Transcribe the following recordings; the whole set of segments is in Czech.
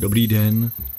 Dobrý den,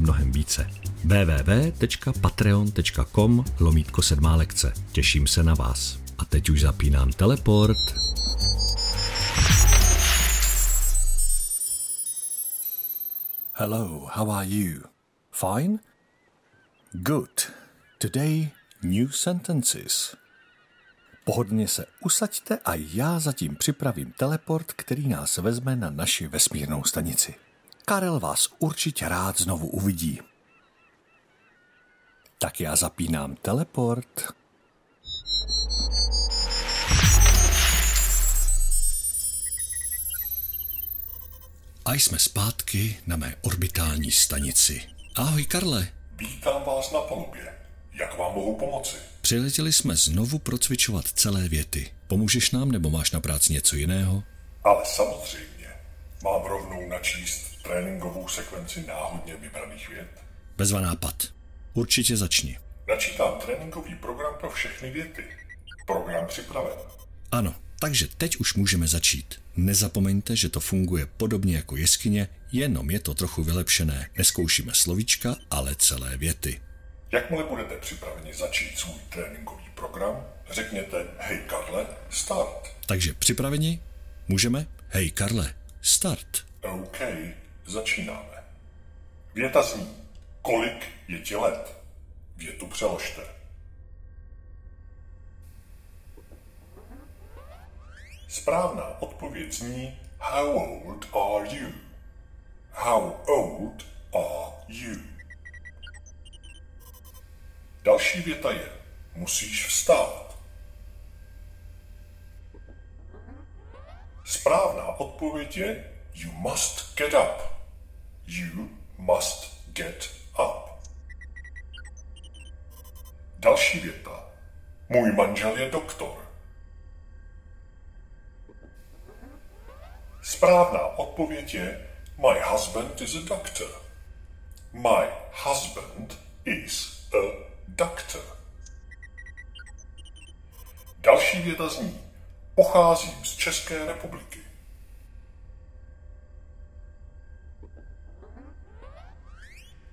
mnohem více. www.patreon.com lomítko sedmá lekce. Těším se na vás. A teď už zapínám teleport. Hello, how are you? Fine? Good. Today, new sentences. Pohodlně se usaďte a já zatím připravím teleport, který nás vezme na naši vesmírnou stanici. Karel vás určitě rád znovu uvidí. Tak já zapínám teleport. A jsme zpátky na mé orbitální stanici. Ahoj, Karle. Vítám vás na palubě. Jak vám mohu pomoci? Přiletěli jsme znovu procvičovat celé věty. Pomůžeš nám nebo máš na práci něco jiného? Ale samozřejmě. Mám rovnou načíst tréninkovou sekvenci náhodně vybraných vět. Bezva nápad. Určitě začni. Načítám tréninkový program pro všechny věty. Program připraven. Ano, takže teď už můžeme začít. Nezapomeňte, že to funguje podobně jako jeskyně, jenom je to trochu vylepšené. Neskoušíme slovíčka, ale celé věty. Jakmile budete připraveni začít svůj tréninkový program, řekněte Hej Karle, start. Takže připraveni? Můžeme? Hej Karle, start. OK, začínáme. Věta zní, kolik je ti let? Větu přeložte. Správná odpověď zní How old are you? How old are you? Další věta je Musíš vstát. Správná odpověď je You must get up. You must get up. Další věta. Můj manžel je doktor. Správná odpověď je My husband is a doctor. My husband is a doctor. Další věta zní Pocházím z České republiky.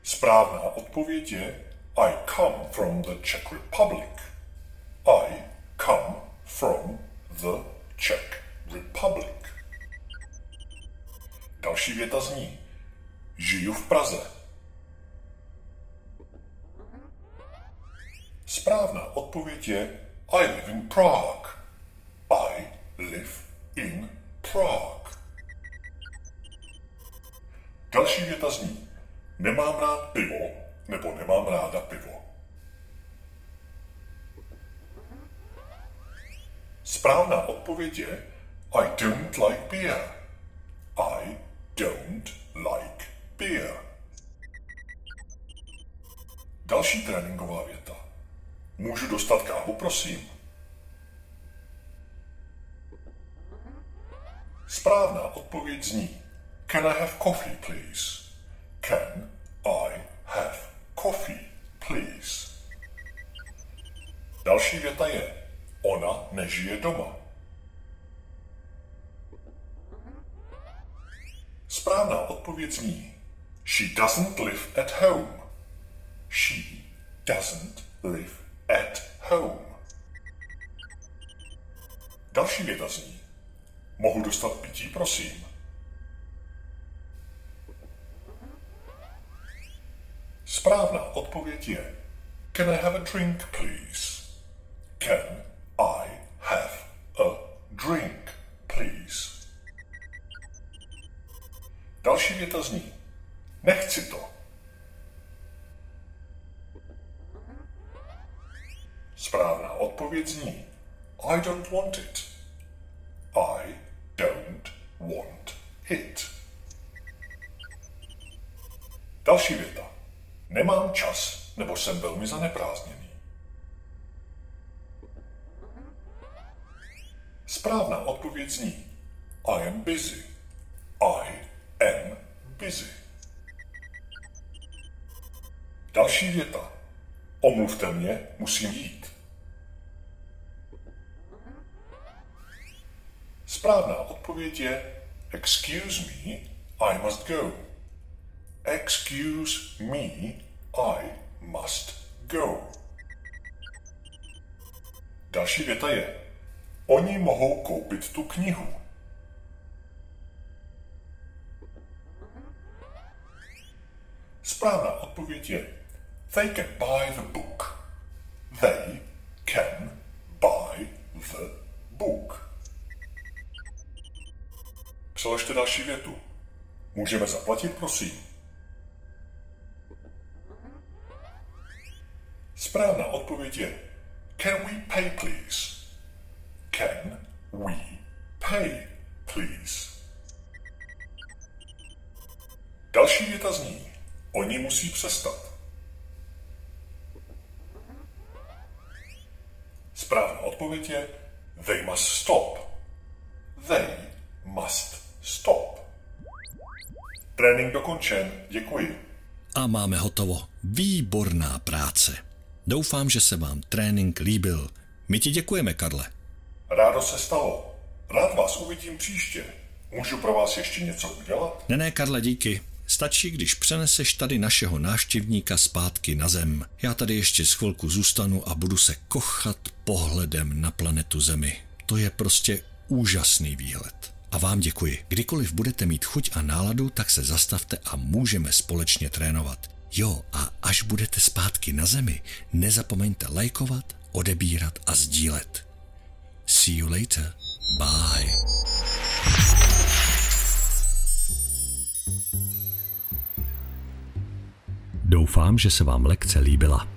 Správná odpověď je I come from the Czech Republic. I come from the Czech Republic. Další věta zní Žiju v Praze. Správná odpověď je I live in Prague. I live in Prague. Další věta zní Nemám rád pivo, nebo nemám ráda pivo. Správná odpověď je I don't like beer. I don't like beer. Další tréninková věta. Můžu dostat kávu, prosím? Správná odpověď zní Can I have coffee, please? Can I have coffee, please? Další věta je Ona nežije doma. Správná odpověď zní She doesn't live at home. She doesn't live at home. Další věta zní Mohu dostat pití, prosím? Správná odpověď je Can I have a drink, please? Can I have a drink, please? Další věta zní Nechci to. Správná odpověď zní I don't want it. I don't want it. Nemám čas, nebo jsem velmi zaneprázdněný. Správná odpověď zní I am busy. I am busy. Další věta. Omluvte mě, musím jít. Správná odpověď je Excuse me, I must go. Excuse me, I must go. Další věta je Oni mohou koupit tu knihu. Správná odpověď je They can buy the book. They can buy the book. Přeložte další větu. Můžeme zaplatit, prosím. Správná odpověď je Can we pay, please? Can we pay, please? Další věta zní Oni musí přestat. Správná odpověď je They must stop. They must stop. Trénink dokončen, děkuji. A máme hotovo. Výborná práce. Doufám, že se vám trénink líbil. My ti děkujeme, Karle. Rádo se stalo. Rád vás uvidím příště. Můžu pro vás ještě něco udělat? Ne, ne, Karle, díky. Stačí, když přeneseš tady našeho návštěvníka zpátky na zem. Já tady ještě z chvilku zůstanu a budu se kochat pohledem na planetu Zemi. To je prostě úžasný výhled. A vám děkuji. Kdykoliv budete mít chuť a náladu, tak se zastavte a můžeme společně trénovat. Jo, a až budete zpátky na zemi, nezapomeňte lajkovat, odebírat a sdílet. See you later. Bye. Doufám, že se vám lekce líbila.